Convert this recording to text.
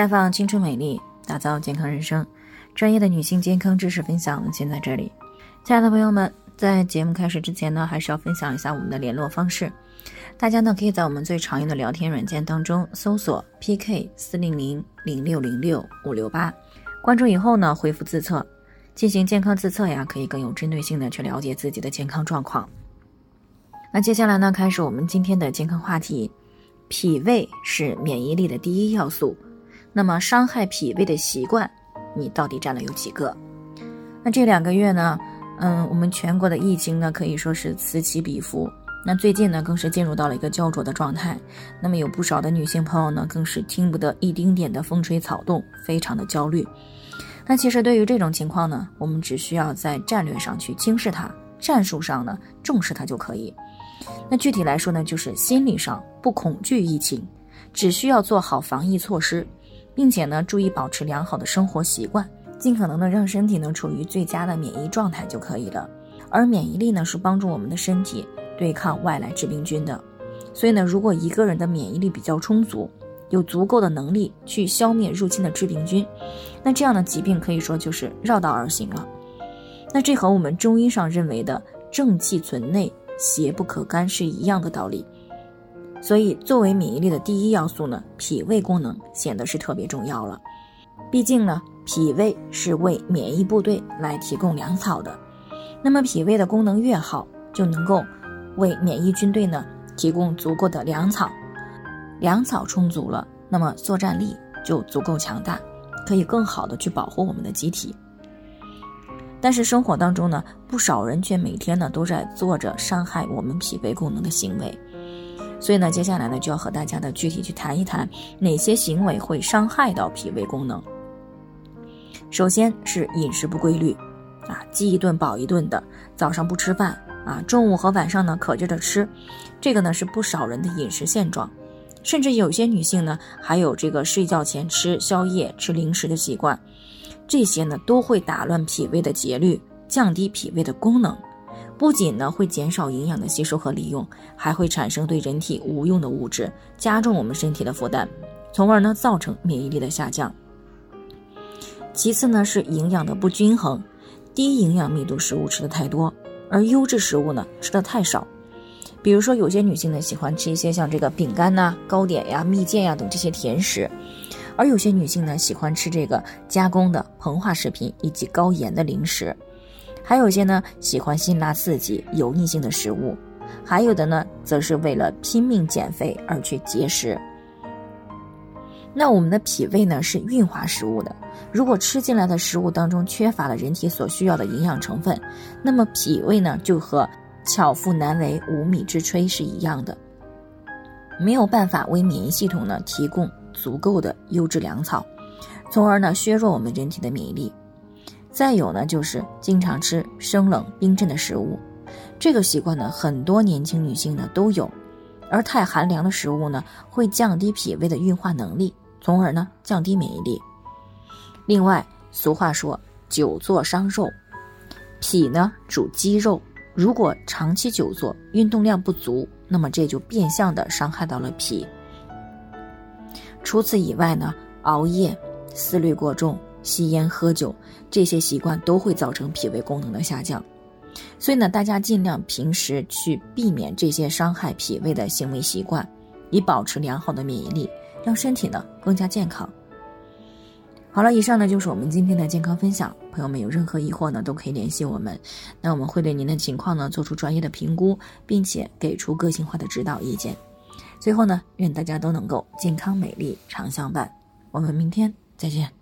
绽放青春美丽，打造健康人生。专业的女性健康知识分享先在这里。亲爱的朋友们，在节目开始之前呢，还是要分享一下我们的联络方式。大家呢可以在我们最常用的聊天软件当中搜索 PK 四零零零六零六五六八，关注以后呢回复自测，进行健康自测呀，可以更有针对性的去了解自己的健康状况。那接下来呢，开始我们今天的健康话题。脾胃是免疫力的第一要素，那么伤害脾胃的习惯，你到底占了有几个？那这两个月呢，嗯，我们全国的疫情呢可以说是此起彼伏，那最近呢更是进入到了一个焦灼的状态，那么有不少的女性朋友呢更是听不得一丁点的风吹草动，非常的焦虑。那其实对于这种情况呢，我们只需要在战略上去轻视它，战术上呢重视它就可以。那具体来说呢，就是心理上不恐惧疫情，只需要做好防疫措施，并且呢注意保持良好的生活习惯，尽可能的让身体呢处于最佳的免疫状态就可以了。而免疫力呢是帮助我们的身体对抗外来致病菌的，所以呢，如果一个人的免疫力比较充足，有足够的能力去消灭入侵的致病菌，那这样的疾病可以说就是绕道而行了。那这和我们中医上认为的正气存内。邪不可干是一样的道理，所以作为免疫力的第一要素呢，脾胃功能显得是特别重要了。毕竟呢，脾胃是为免疫部队来提供粮草的，那么脾胃的功能越好，就能够为免疫军队呢提供足够的粮草，粮草充足了，那么作战力就足够强大，可以更好的去保护我们的机体。但是生活当中呢，不少人却每天呢都在做着伤害我们脾胃功能的行为，所以呢，接下来呢就要和大家的具体去谈一谈哪些行为会伤害到脾胃功能。首先是饮食不规律，啊，饥一顿饱一顿的，早上不吃饭啊，中午和晚上呢可劲的吃，这个呢是不少人的饮食现状，甚至有些女性呢还有这个睡觉前吃宵夜、吃零食的习惯。这些呢都会打乱脾胃的节律，降低脾胃的功能，不仅呢会减少营养的吸收和利用，还会产生对人体无用的物质，加重我们身体的负担，从而呢造成免疫力的下降。其次呢是营养的不均衡，低营养密度食物吃的太多，而优质食物呢吃的太少。比如说有些女性呢喜欢吃一些像这个饼干呐、糕点呀、蜜饯呀等这些甜食。而有些女性呢，喜欢吃这个加工的膨化食品以及高盐的零食，还有些呢喜欢辛辣刺激、油腻性的食物，还有的呢，则是为了拼命减肥而去节食。那我们的脾胃呢是运化食物的，如果吃进来的食物当中缺乏了人体所需要的营养成分，那么脾胃呢就和巧妇难为无米之炊是一样的，没有办法为免疫系统呢提供。足够的优质粮草，从而呢削弱我们人体的免疫力。再有呢就是经常吃生冷冰镇的食物，这个习惯呢很多年轻女性呢都有。而太寒凉的食物呢会降低脾胃的运化能力，从而呢降低免疫力。另外，俗话说久坐伤肉，脾呢主肌肉，如果长期久坐，运动量不足，那么这就变相的伤害到了脾。除此以外呢，熬夜、思虑过重、吸烟、喝酒这些习惯都会造成脾胃功能的下降，所以呢，大家尽量平时去避免这些伤害脾胃的行为习惯，以保持良好的免疫力，让身体呢更加健康。好了，以上呢就是我们今天的健康分享，朋友们有任何疑惑呢都可以联系我们，那我们会对您的情况呢做出专业的评估，并且给出个性化的指导意见。最后呢，愿大家都能够健康美丽常相伴。我们明天再见。